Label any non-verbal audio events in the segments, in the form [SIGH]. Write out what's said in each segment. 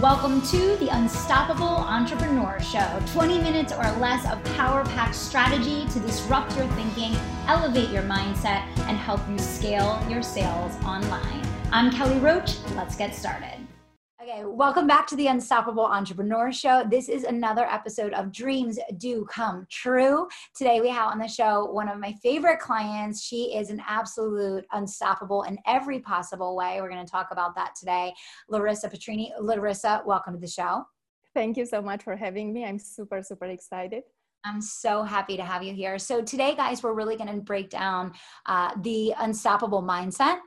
Welcome to the Unstoppable Entrepreneur Show 20 minutes or less of power packed strategy to disrupt your thinking, elevate your mindset, and help you scale your sales online. I'm Kelly Roach. Let's get started. Okay, welcome back to the Unstoppable Entrepreneur Show. This is another episode of Dreams Do Come True. Today we have on the show one of my favorite clients. She is an absolute unstoppable in every possible way. We're going to talk about that today. Larisa Petrini. Larisa, welcome to the show. Thank you so much for having me. I'm super, super excited. I'm so happy to have you here. So, today, guys, we're really going to break down uh, the unstoppable mindset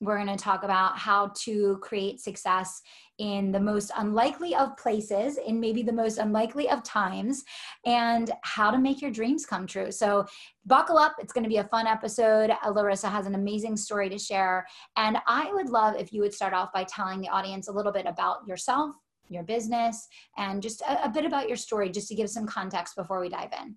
we're going to talk about how to create success in the most unlikely of places, in maybe the most unlikely of times, and how to make your dreams come true. So, buckle up. It's going to be a fun episode. Uh, Larisa has an amazing story to share. And I would love if you would start off by telling the audience a little bit about yourself, your business, and just a, a bit about your story, just to give some context before we dive in.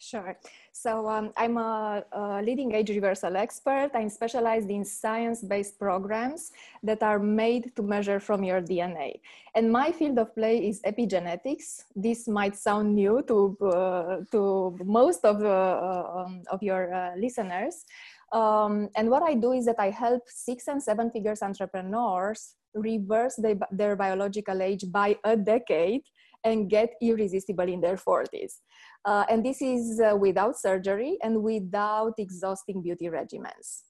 Sure. So um, I'm a, a, leading age reversal expert. I'm specialized in science-based programs that are made to measure from your DNA. And my field of play is epigenetics. This might sound new to, uh, to most of, uh, um, of your uh, listeners. Um, and what I do is that I help six and seven figures entrepreneurs reverse they, their biological age by a decade and get irresistible in their 40s. Uh, and this is uh, without surgery and without exhausting beauty regimens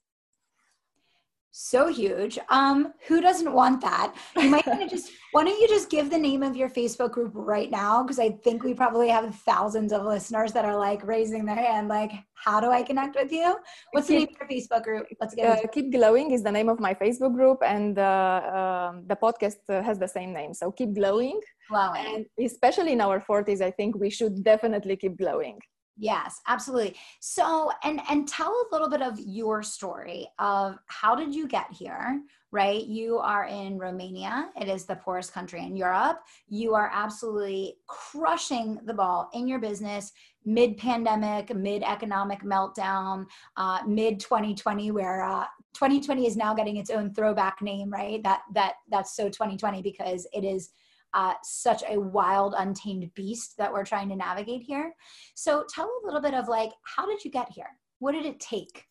so huge. Um, who doesn't want that? You might want to [LAUGHS] just why don't you just give the name of your Facebook group right now? Because I think we probably have thousands of listeners that are like raising their hand, like, how do I connect with you? What's the name of your Facebook group? Let's get uh, Keep Glowing is the name of my Facebook group, and uh, um, the podcast uh, has the same name. So keep glowing. Glowing. And especially in our 40s, I think we should definitely keep glowing. Yes, absolutely. So, and and tell a little bit of your story of how did you get here, right? You are in Romania. It is the poorest country in Europe. You are absolutely crushing the ball in your business mid pandemic, mid economic meltdown, uh, mid 2020, where uh, 2020 is now getting its own throwback name, right? That that that's so 2020 because it is uh, such a wild, untamed beast that we're trying to navigate here. So tell a little bit of like, how did you get here? What did it take?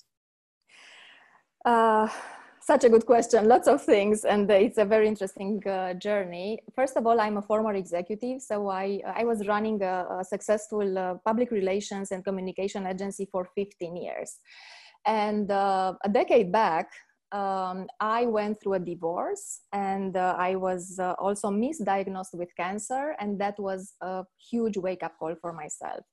Uh, such a good question. Lots of things, and it's a very interesting uh, journey. First of all, I'm a former executive, so I I was running a, a successful uh, public relations and communication agency for 15 years, and uh, a decade back, um, I went through a divorce and uh, I was uh, also misdiagnosed with cancer, and that was a huge wake up call for myself.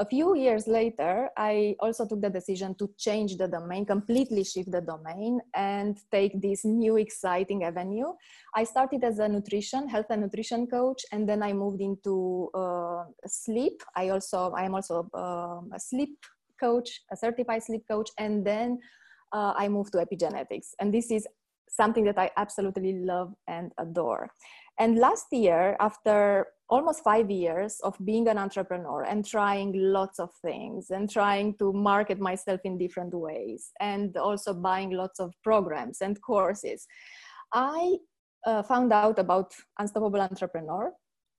A few years later, I also took the decision to change the domain, completely shift the domain, and take this new exciting avenue. I started as a nutrition, health and nutrition coach, and then I moved into uh, sleep. I also, I am also um, a sleep coach, a certified sleep coach, and then uh, I moved to epigenetics. And this is something that I absolutely love and adore. And last year, after almost five years of being an entrepreneur and trying lots of things and trying to market myself in different ways and also buying lots of programs and courses, I uh, found out about Unstoppable Entrepreneur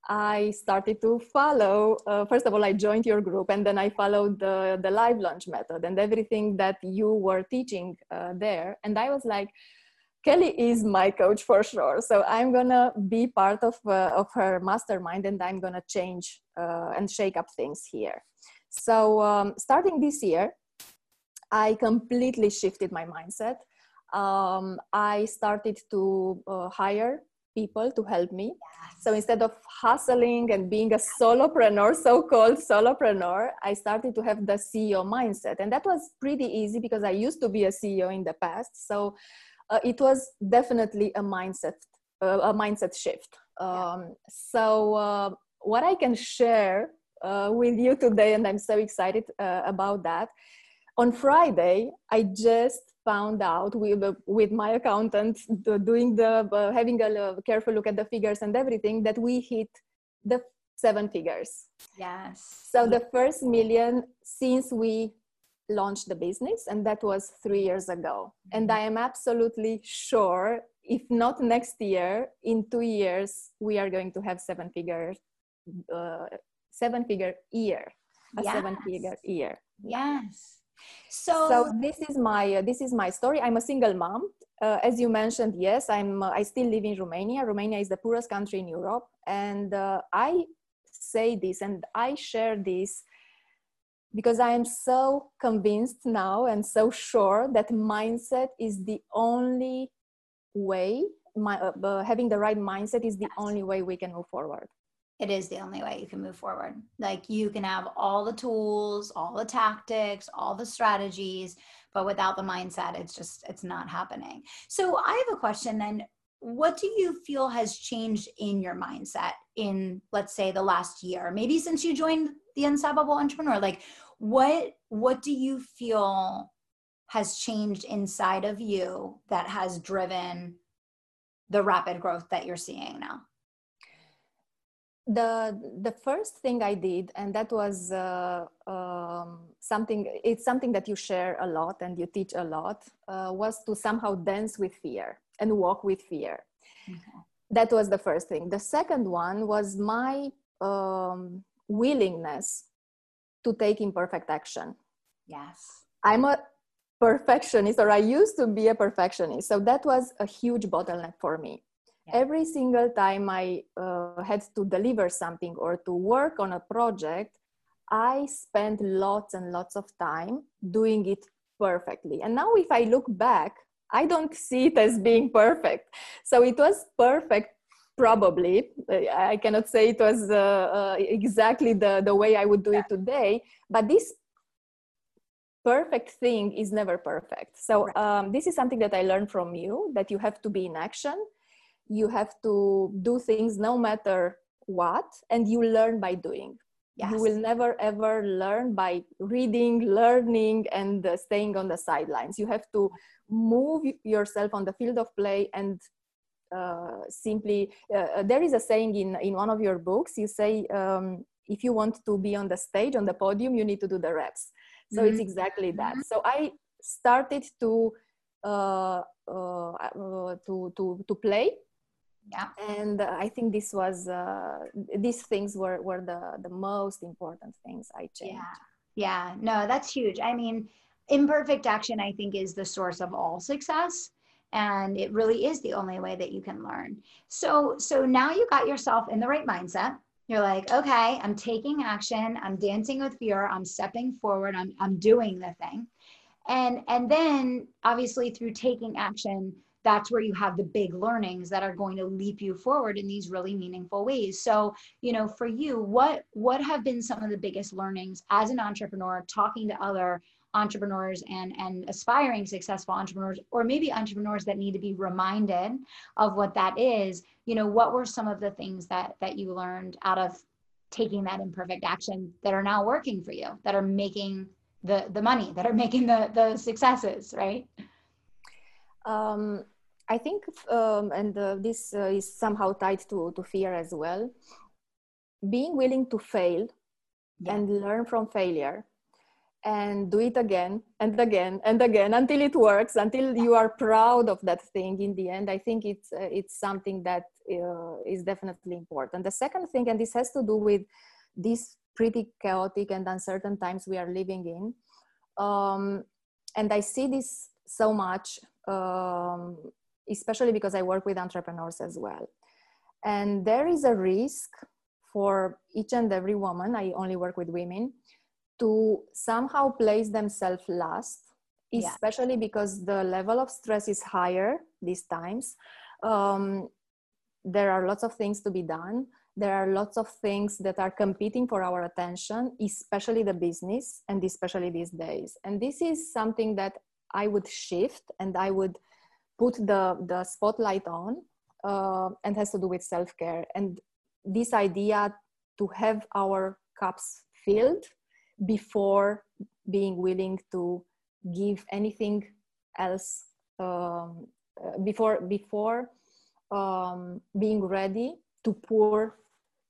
I started to follow. Uh, first of all, I joined your group, and then I followed the the live launch method and everything that you were teaching uh, there. And I was like, Kelly is my coach for sure. So I'm gonna be part of uh, of her mastermind, and I'm gonna change uh, and shake up things here. So um, starting this year, I completely shifted my mindset. Um, I started to uh, hire people to help me. Yes. So instead of hustling and being a solopreneur, so-called solopreneur, I started to have the CEO mindset. And that was pretty easy because I used to be a CEO in the past. So uh, it was definitely a mindset, uh, a mindset shift. Um, so uh, what I can share uh, with you today, and I'm so excited uh, about that. On Friday, I just found out with, with my accountant doing the uh, having a careful look at the figures and everything that we hit the seven figures yes so the first million since we launched the business and that was three years ago and i am absolutely sure if not next year, in two years, we are going to have seven figure, uh, seven figure year, a yes. seven figure year. Yes. So, so this is my uh, this is my story. I'm a single mom. Uh, as you mentioned, yes, I'm. Uh, I still live in Romania. Romania is the poorest country in Europe, and uh, I say this and I share this because I am so convinced now and so sure that mindset is the only way. My, uh, having the right mindset is the only way we can move forward it is the only way you can move forward. Like you can have all the tools, all the tactics, all the strategies, but without the mindset, it's just, it's not happening. So I have a question then. What do you feel has changed in your mindset in, let's say, the last year? Maybe since you joined the Unstoppable Entrepreneur, like what what do you feel has changed inside of you that has driven the rapid growth that you're seeing now? The the first thing i did and that was uh, um, something it's something that you share a lot and you teach a lot uh, was to somehow dance with fear and walk with fear. Okay. that was the first thing. The second one was my um, willingness to take imperfect action. Yes. I'm a perfectionist or i used to be a perfectionist so that was a huge bottleneck for me every single time i uh, had to deliver something or to work on a project i spent lots and lots of time doing it perfectly. And now if i look back i don't [LAUGHS] see it as being perfect. So it was perfect probably. I cannot say it was uh, uh, exactly the, the way i would do it today but this perfect thing is never perfect. So um, this is something that i learned from you that you have to be in action you have to do things no matter what and you learn by doing yes. you will never ever learn by reading learning and uh, staying on the sidelines you have to move yourself on the field of play and uh, simply uh, uh, there is a saying in in one of your books you say um, if you want to be on the stage on the podium you need to do the reps so mm-hmm. it's exactly that mm-hmm. so i started to uh, uh, to to to play yeah. And uh, i think this was uh, these things were were the the most important things i changed. Yeah yeah. No that's huge. I mean imperfect action i think is the source of all success and it really is the only way that you can learn. So so now you got yourself in the right mindset. You're like okay i'm taking action. I'm dancing with fear. I'm stepping forward. I'm, I'm doing the thing. And and then obviously through taking action that's where you have the big learnings that are going to leap you forward in these really meaningful ways. So you know for you what what have been some of the biggest learnings as an entrepreneur talking to other entrepreneurs and and aspiring successful entrepreneurs or maybe entrepreneurs that need to be reminded of what that is? You know what were some of the things that that you learned out of taking that imperfect action that are now working for you that are making the the money that are making the the successes right? Um I think, um, and uh, this uh, is somehow tied to, to fear as well. Being willing to fail yeah. and learn from failure and do it again and again and again until it works, until you are proud of that thing in the end. I think it's, uh, it's something that uh, is definitely important. The second thing, and this has to do with these pretty chaotic and uncertain times we are living in. Um, and I see this so much um, especially because I work with entrepreneurs as well. And there is a risk for each and every woman, I only work with women, to somehow place themselves last, especially yeah. because the level of stress is higher these times. Um, there are lots of things to be done. There are lots of things that are competing for our attention, especially the business and especially these days. And this is something that I would shift and I would put the the spotlight on uh, and has to do with self-care. And this idea to have our cups filled before being willing to give anything else um, uh, before before um, being ready to pour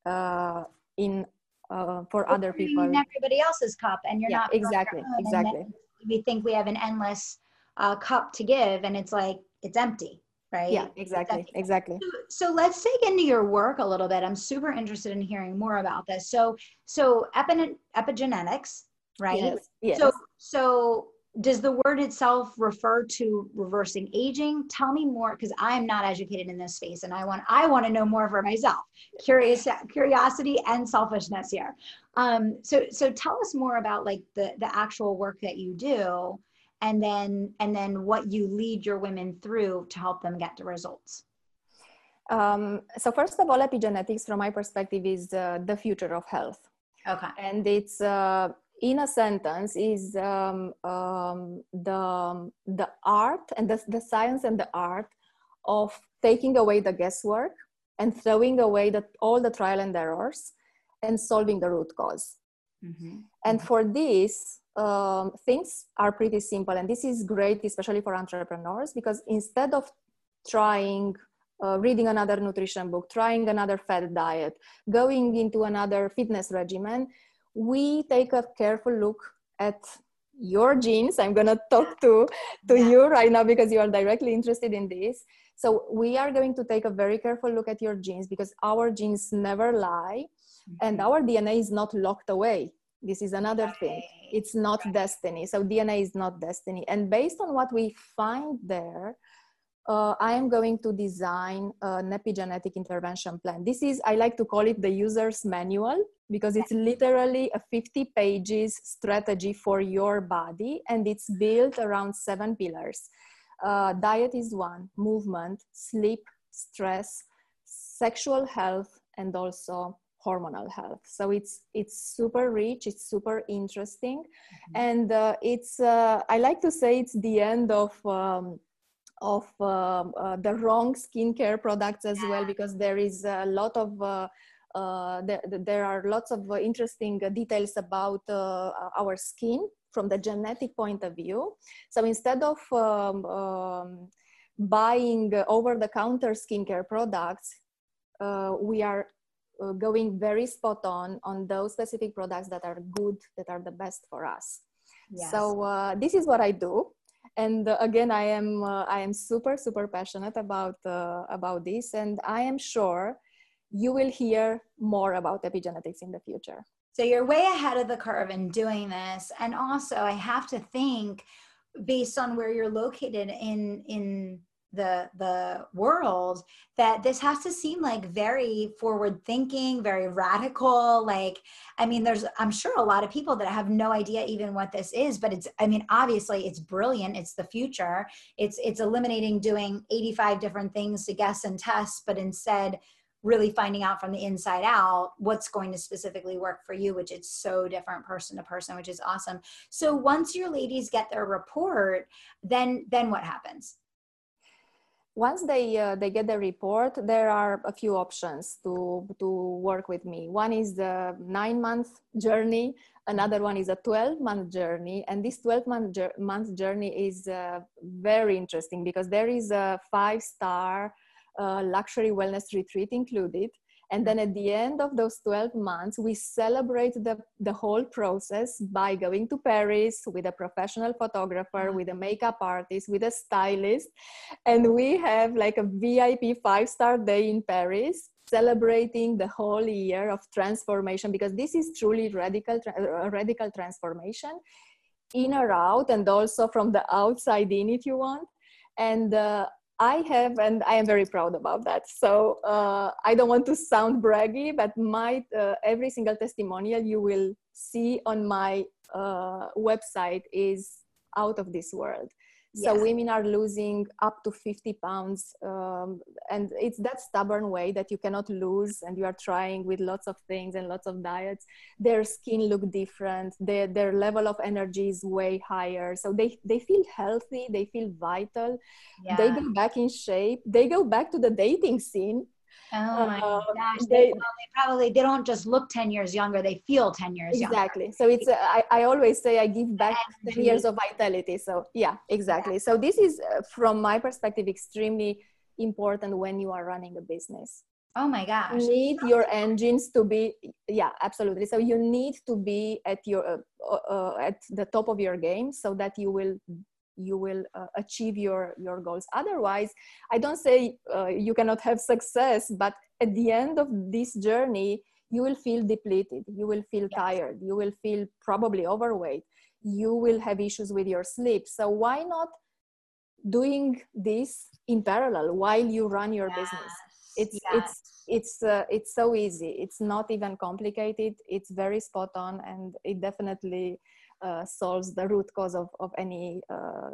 uh, in uh, for other people. in everybody else's cup and you're yeah, not exactly exactly. we think we have an endless uh, cup to give and it's like it's empty right? Yeah, exactly, exactly. So, so, let's dig into your work a little bit. I'm super interested in hearing more about this. So, so epigenetics, right? Yes. yes. So, so does the word itself refer to reversing aging tell me more because i'm not educated in this space and i want i want to know more for myself curious curiosity and selfishness here um, so so tell us more about like the the actual work that you do and then and then what you lead your women through to help them get the results. Um, so first of all epigenetics from my perspective is uh, the future of health. Okay. And it's uh, in a sentence is um, um, the, the art and the, the science and the art of taking away the guesswork and throwing away the, all the trial and errors and solving the root because mm-hmm. And for this, um, things are pretty simple. And this is great, especially for entrepreneurs, because instead of trying uh, reading another nutrition book, trying another fat diet, going into another fitness regimen, we take a careful look at your genes i'm going to talk to to yeah. you right now because you are directly interested in this so we are going to take a very careful look at your genes because our genes never lie mm-hmm. and our dna is not locked away this is another right. thing it's not right. destiny so dna is not destiny and based on what we find there uh, I am going to design an epigenetic intervention plan. This is, I like to call it the user's manual because it's literally a 50 pages strategy for your body and it's built around seven pillars. Uh, diet is one, movement, sleep, stress, sexual health, and also hormonal health. So it's it's super rich, it's super interesting, mm-hmm. and uh, it's uh, I like to say it's the end of. Um, of um, uh, the wrong skincare products as well because there is a lot of uh, uh, there, there are lots of uh, interesting uh, details about uh, our skin from the genetic point of view. So instead of um, um, buying over-the-counter skincare products, we are going very spot on on those specific products that are good, that are the best for us. Yes. So this is what I do and uh, again i am uh, i am super super passionate about uh, about this and i am sure you will hear more about epigenetics in the future so you're way ahead of the curve in doing this and also i have to think based on where you're located in in the the world that this has to seem like very forward thinking very radical like i mean there's i'm sure a lot of people that have no idea even what this is but it's i mean obviously it's brilliant it's the future it's it's eliminating doing 85 different things to guess and test but instead really finding out from the inside out what's going to specifically work for you which is so different person to person which is awesome. So once your ladies get their report then then what happens once they uh, they get the report there are a few options to to work with me. One is the nine month journey another one is a 12 month journey and this 12 month, month journey is uh, very interesting because there is a five star uh, luxury wellness retreat included and then at the end of those 12 months, we celebrate the, the whole process by going to Paris with a professional photographer, mm-hmm. with a makeup artist, with a stylist. And we have like a VIP five star day in Paris celebrating the whole year of transformation because this is truly radical, radical transformation in or out and also from the outside in if you want and uh, I have, and I am very proud about that. So uh, I don't want to sound braggy, but my uh, every single testimonial you will see on my uh, website is out of this world so yes. women are losing up to 50 pounds um, and it's that stubborn way that you cannot lose and you are trying with lots of things and lots of diets. Their skin look different. Their, their level of energy is way higher. So they, they feel healthy. They feel vital. Yeah. they go back in shape. They go back to the dating scene Oh my uh, gosh! They, they, probably they don't just look ten years younger; they feel ten years younger. exactly. Younger. So it's uh, I, I always say I give back ten years of vitality. So yeah, exactly. Yeah. So this is uh, from my perspective extremely important when you are running a business. Oh my gosh! You need your engines to be yeah, absolutely. So you need to be at your uh, uh, at the top of your game so that you will you will uh, achieve your your goals otherwise i don't say uh, you cannot have success but at the end of this journey you will feel depleted you will feel yes. tired you will feel probably overweight you will have issues with your sleep so why not doing this in parallel while you run your yes. business it's yes. it's it's uh, it's so easy it's not even complicated it's very spot on and it definitely solves the root cause of, of any uh,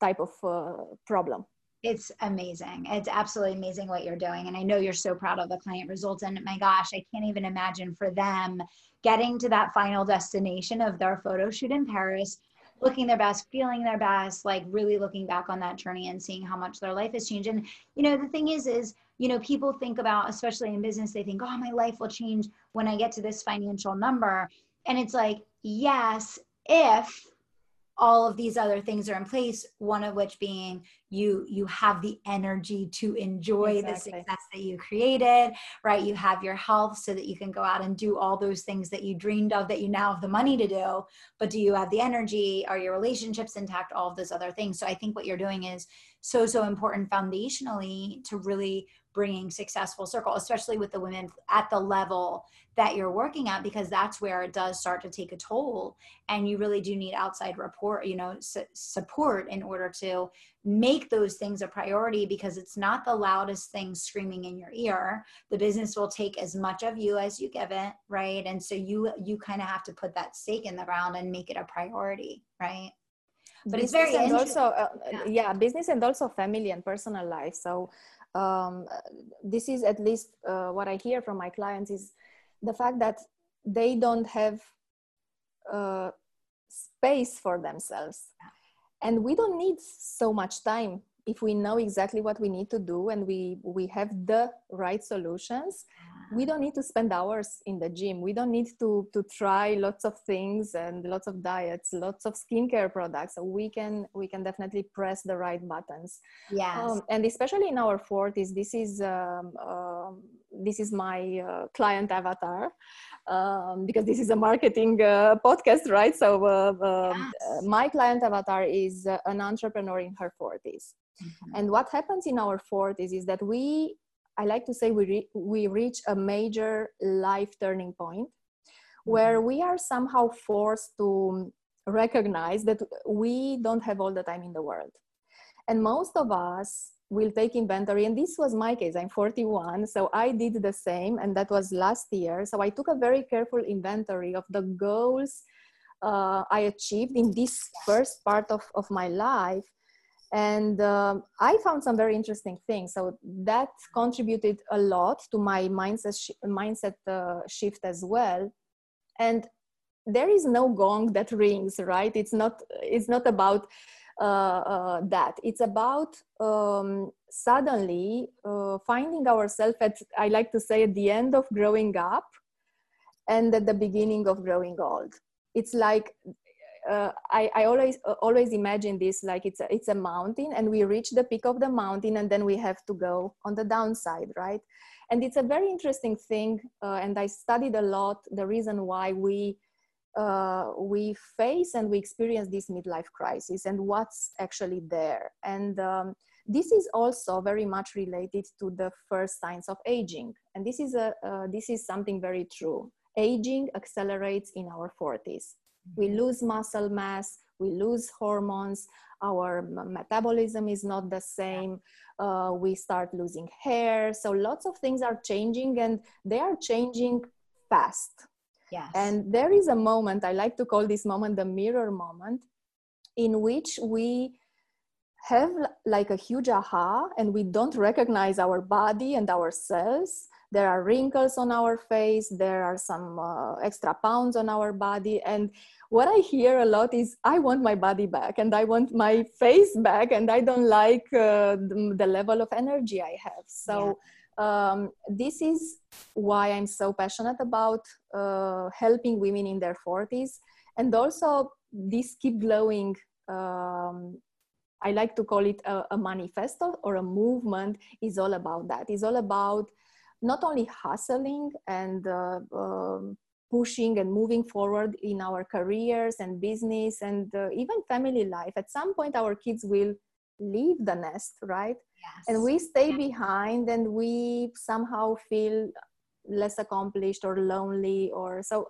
type of uh, problem it's amazing it's absolutely amazing what you're doing and i know you're so proud of the client results and my gosh i can't even imagine for them getting to that final destination of their photo shoot in paris looking their best, feeling their best, like really looking back on that journey and seeing how much their life has changed. And, you know, the thing is, is, you know, people think about, especially in business, they think, oh, my life will change when I get to this financial number. And it's like, yes, if all of these other things are in place one of which being you you have the energy to enjoy exactly. the success that you created right? You have your health so that you can go out and do all those things that you dreamed of that you now have the money to do. But do you have the energy? Are your relationships intact? All of those other things. So i think what you're doing is so so important foundationally to really bringing successful circle especially with the women at the level that you're working at because that's where it does start to take a toll. And you really do need outside report you know su- support in order to make those things a priority because it's not the loudest thing screaming in your ear. The business will take as much of you as you give it right? And so you you kind of have to put that stake in the ground and make it a priority right? But business it's very and also uh, yeah. yeah. business and also family and personal life. So um, this is at least uh, what I hear from my clients is the fact that they don't have uh, space for themselves. And we don't need so much time if we know exactly what we need to do and we we have the right solutions we don't need to spend hours in the gym. We don't need to to try lots of things and lots of diets lots of skincare products. We can we can definitely press the right buttons. Yes. Um, and especially in our 40s this is um, uh, this is my uh, client avatar um, because this is a marketing uh, podcast right? So uh, um, yes. my client avatar is uh, an entrepreneur in her 40s mm-hmm. and what happens in our 40s is that we I like to say we, re- we reach a major life turning point where mm-hmm. we are somehow forced to recognize that we don't have all the time in the world. And most of us will take inventory. And this was my case. I'm 41. So I did the same. And that was last year. So I took a very careful inventory of the goals uh, I achieved in this first part of, of my life and um, i found some very interesting things. So that contributed a lot to my mindset sh- mindset uh, shift as well. And there is no gong that rings right? It's not it's not about uh, uh, that. It's about um, suddenly uh, finding ourselves at i like to say at the end of growing up and at the beginning of growing old. It's like uh, I, I always uh, always imagine this like it's a, it's a mountain and we reach the peak of the mountain and then we have to go on the downside right? And it's a very interesting thing uh, and i studied a lot the reason why we uh, we face and we experience this midlife crisis and what's actually there. And um, this is also very much related to the first signs of aging. And this is a uh, this is something very true. Aging accelerates in our 40s we lose muscle mass we lose hormones our metabolism is not the same uh, we start losing hair. So lots of things are changing and they are changing fast. Yes. and there is a moment i like to call this moment the mirror moment in which we have like a huge aha and we don't recognize our body and ourselves there are wrinkles on our face there are some uh, extra pounds on our body and what i hear a lot is i want my body back and i want my face back and i don't like uh, the, level of energy i have so yeah. um, this is why i'm so passionate about uh, helping women in their 40s and also this keep glowing um, i like to call it a, a manifesto or a movement is all about that is all about not only hustling and uh, um, pushing and moving forward in our careers and business and uh, even family life at some point our kids will leave the nest right yes. and we stay yeah. behind and we somehow feel less accomplished or lonely or so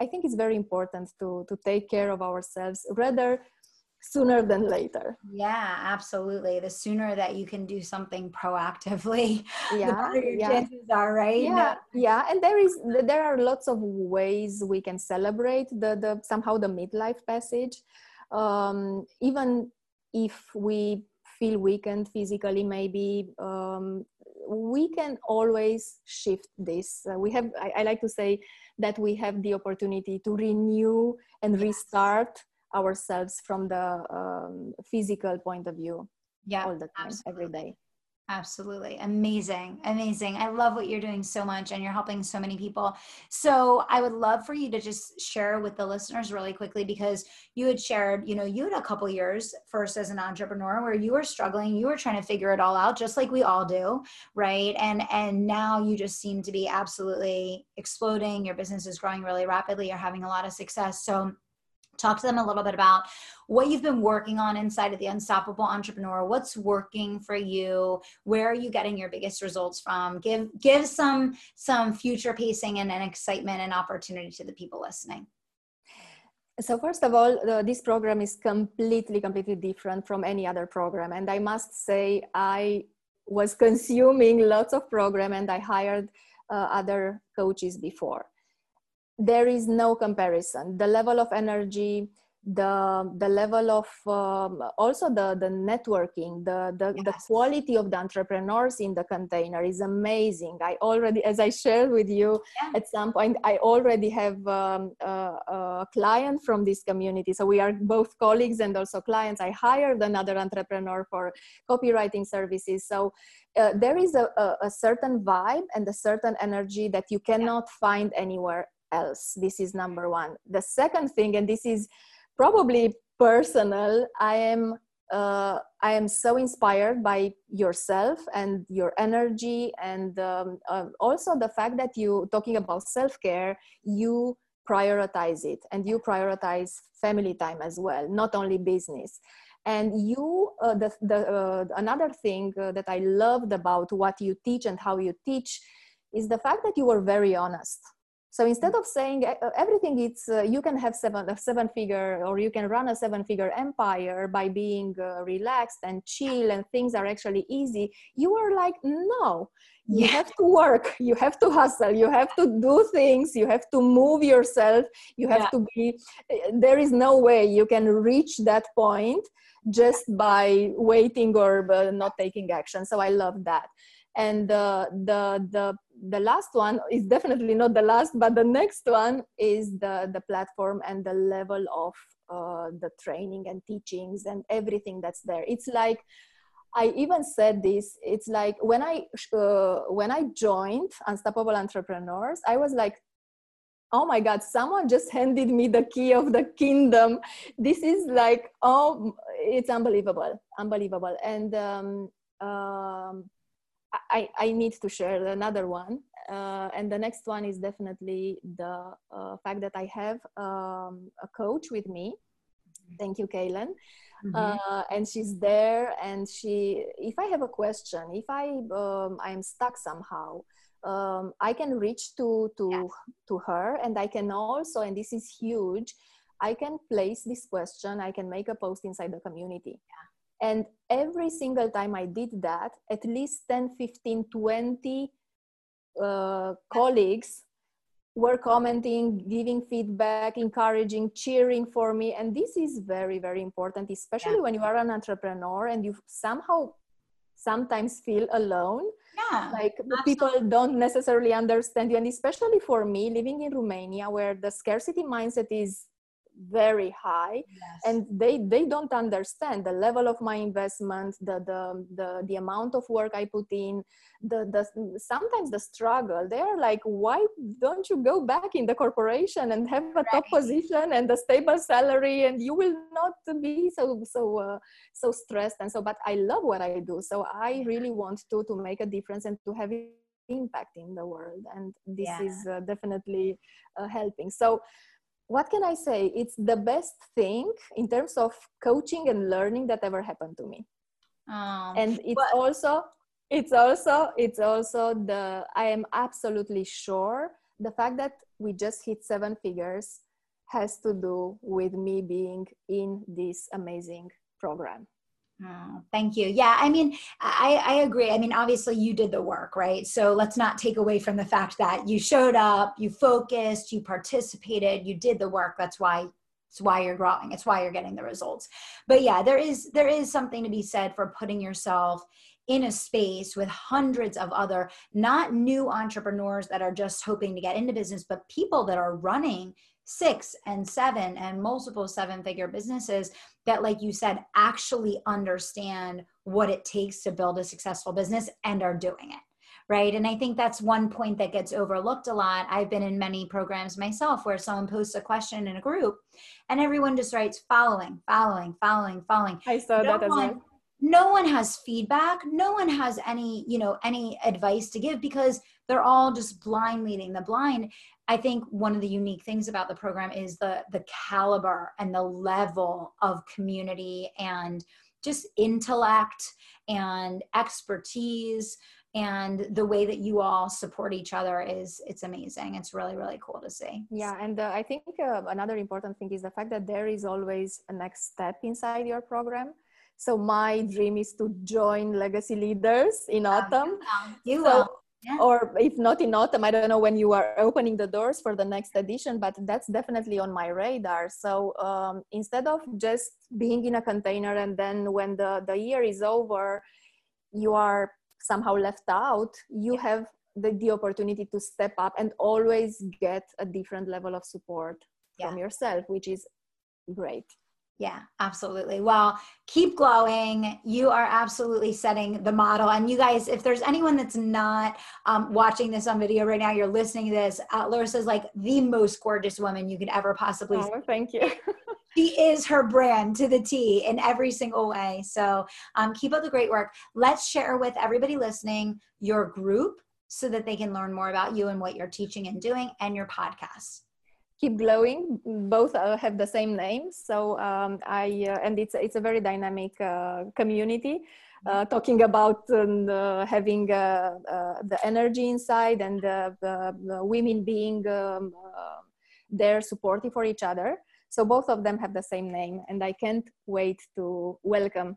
i think it's very important to to take care of ourselves rather sooner than later. Yeah absolutely. The sooner that you can do something proactively [LAUGHS] yeah yeah. chances are right? Yeah no. yeah and there is there are lots of ways we can celebrate the the somehow the midlife passage. Um, even if we feel weakened physically maybe um, we can always shift this. Uh, we have I, I, like to say that we have the opportunity to renew and restart ourselves from the um, physical point of view yeah all the time absolutely. every day Absolutely. Amazing. Amazing. I love what you're doing so much and you're helping so many people. So, I would love for you to just share with the listeners really quickly because you had shared, you know, you had a couple years first as an entrepreneur where you were struggling, you were trying to figure it all out just like we all do, right? And and now you just seem to be absolutely exploding. Your business is growing really rapidly. You're having a lot of success. So, talk to them a little bit about what you've been working on inside of the unstoppable entrepreneur. What's working for you? Where are you getting your biggest results from? Give give some some future pacing and, and excitement and opportunity to the people listening. So first of all this program is completely completely different from any other program. And i must say i was consuming lots of program and i hired uh, other coaches before there is no comparison the level of energy the the level of um, also the the networking the the, yes. the quality of the entrepreneurs in the container is amazing i already as i shared with you yeah. at some point i already have um, a, a, client from this community so we are both colleagues and also clients i hired another entrepreneur for copywriting services so uh, there is a, a, a, certain vibe and a certain energy that you cannot yeah. find anywhere else. This is number one. The second thing, and this is probably personal, I am uh, I am so inspired by yourself and your energy, and um, uh, also the fact that you talking about self care, you prioritize it, and you prioritize family time as well, not only business. And you, uh, the, the uh, another thing uh, that I loved about what you teach and how you teach is the fact that you were very honest so instead of saying uh, everything, it's uh, you can have seven a seven figure or you can run a seven figure empire by being uh, relaxed and chill and things are actually easy. You are like, no, you have to work, you have to hustle, you have to do things, you have to move yourself, you have yeah. to be. Uh, there is no way you can reach that point just by waiting or uh, not taking action. So I love that and the the the the last one is definitely not the last but the next one is the the platform and the level of uh, the training and teachings and everything that's there. It's like i even said this it's like when i uh, when i joined unstoppable entrepreneurs i was like oh my god someone just handed me the key of the kingdom. This is like oh it's unbelievable unbelievable. And um, um, I, I need to share another one. Uh, and the next one is definitely the uh, fact that I have um, a coach with me. Thank you, Kaylin. Mm-hmm. Uh, and she's there, and she, if I have a question, if I um, I'm stuck somehow, um, I can reach to to yes. to her, and I can also, and this is huge, I can place this question. I can make a post inside the community. Yeah and every single time I did that, at least 10, 15, 20 uh, colleagues were commenting, giving feedback, encouraging, cheering for me. And this is very, very important, especially yeah. when you are an entrepreneur and you somehow sometimes feel alone. Yeah, like absolutely. people don't necessarily understand you. And especially for me, living in Romania, where the scarcity mindset is very high yes. and they they don't understand the level of my investment the, the the the amount of work i put in the the sometimes the struggle they're like why don't you go back in the corporation and have a right. top position and a stable salary and you will not be so so uh, so stressed and so but i love what i do so i really want to to make a difference and to have impact in the world and this Yeah. is uh, definitely uh, helping so what can i say? It's the best thing in terms of coaching and learning that ever happened to me. Um, and it's also it's also it's also the i am absolutely sure the fact that we just hit seven figures has to do with me being in this amazing program Oh, thank you. Yeah, I mean, I, I agree. I mean, obviously, you did the work, right? So let's not take away from the fact that you showed up, you focused, you participated, you did the work. That's why it's why you're growing. It's why you're getting the results. But yeah, there is there is something to be said for putting yourself in a space with hundreds of other not new entrepreneurs that are just hoping to get into business, but people that are running six and seven and multiple seven figure businesses that like you said actually understand what it takes to build a successful business and are doing it right? And i think that's one point that gets overlooked a lot. I've been in many programs myself where someone posts a question in a group and everyone just writes following following following following. I saw no that as well. no one has feedback. No one has any you know any advice to give because they're all just blind leading the blind i think one of the unique things about the program is the the caliber and the level of community and just intellect and expertise and the way that you all support each other is it's amazing. It's really really cool to see. Yeah and uh, i think uh, another important thing is the fact that there is always a next step inside your program. So my dream is to join legacy leaders in autumn. you So- will Yeah. or if not in autumn i don't know when you are opening the doors for the next edition but that's definitely on my radar. So um, instead of just being in a container and then when the, the year is over you are somehow left out you have the, the opportunity to step up and always get a different level of support from yourself which is great Yeah, absolutely. Well, keep glowing. You are absolutely setting the model. And you guys, if there's anyone that's not um, watching this on video right now, you're listening to this, uh, Larisa is like the most gorgeous woman you could ever possibly see. oh, thank you [LAUGHS] She is her brand to the T in every single way. So um, keep up the great work. Let's share with everybody listening your group so that they can learn more about you and what you're teaching and doing and your podcast. Keep glowing. Both uh, have the same name. So um, i uh, and it's it's a very dynamic uh, community uh, talking about um, uh, having uh, uh, the energy inside and the, the women being um, there supportive for each other. So both of them have the same name and i can't wait to welcome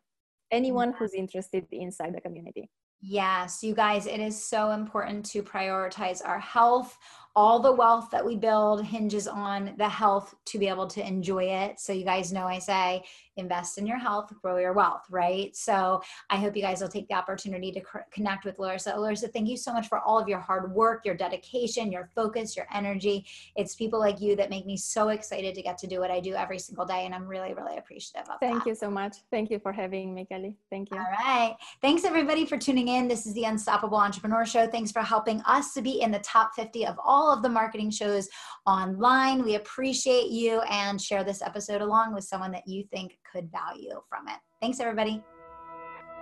anyone who's interested inside the community. Yes, you guys, it is so important to prioritize our health. All the wealth that we build hinges on the health to be able to enjoy it. So, you guys know I say invest in your health, grow your wealth, right? So, I hope you guys will take the opportunity to connect with Larisa. Larisa, thank you so much for all of your hard work, your dedication, your focus, your energy. It's people like you that make me so excited to get to do what I do every single day. And I'm really, really appreciative of that. thank that. you so much thank you for having me kelly thank you All right. Thanks everybody for tuning in. This is the Unstoppable Entrepreneur Show. Thanks for helping us to be in the top 50 of all of the marketing shows online. We appreciate you and share this episode along with someone that you think could value from it. Thanks everybody.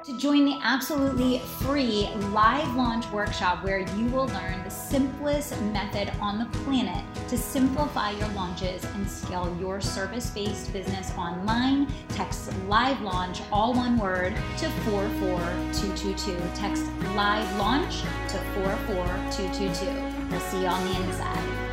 To join the absolutely free live launch workshop where you will learn the simplest method on the planet to simplify your launches and scale your service based business online, text live launch, all one word, to 44222. Text live launch to 44222. We'll see you on the inside.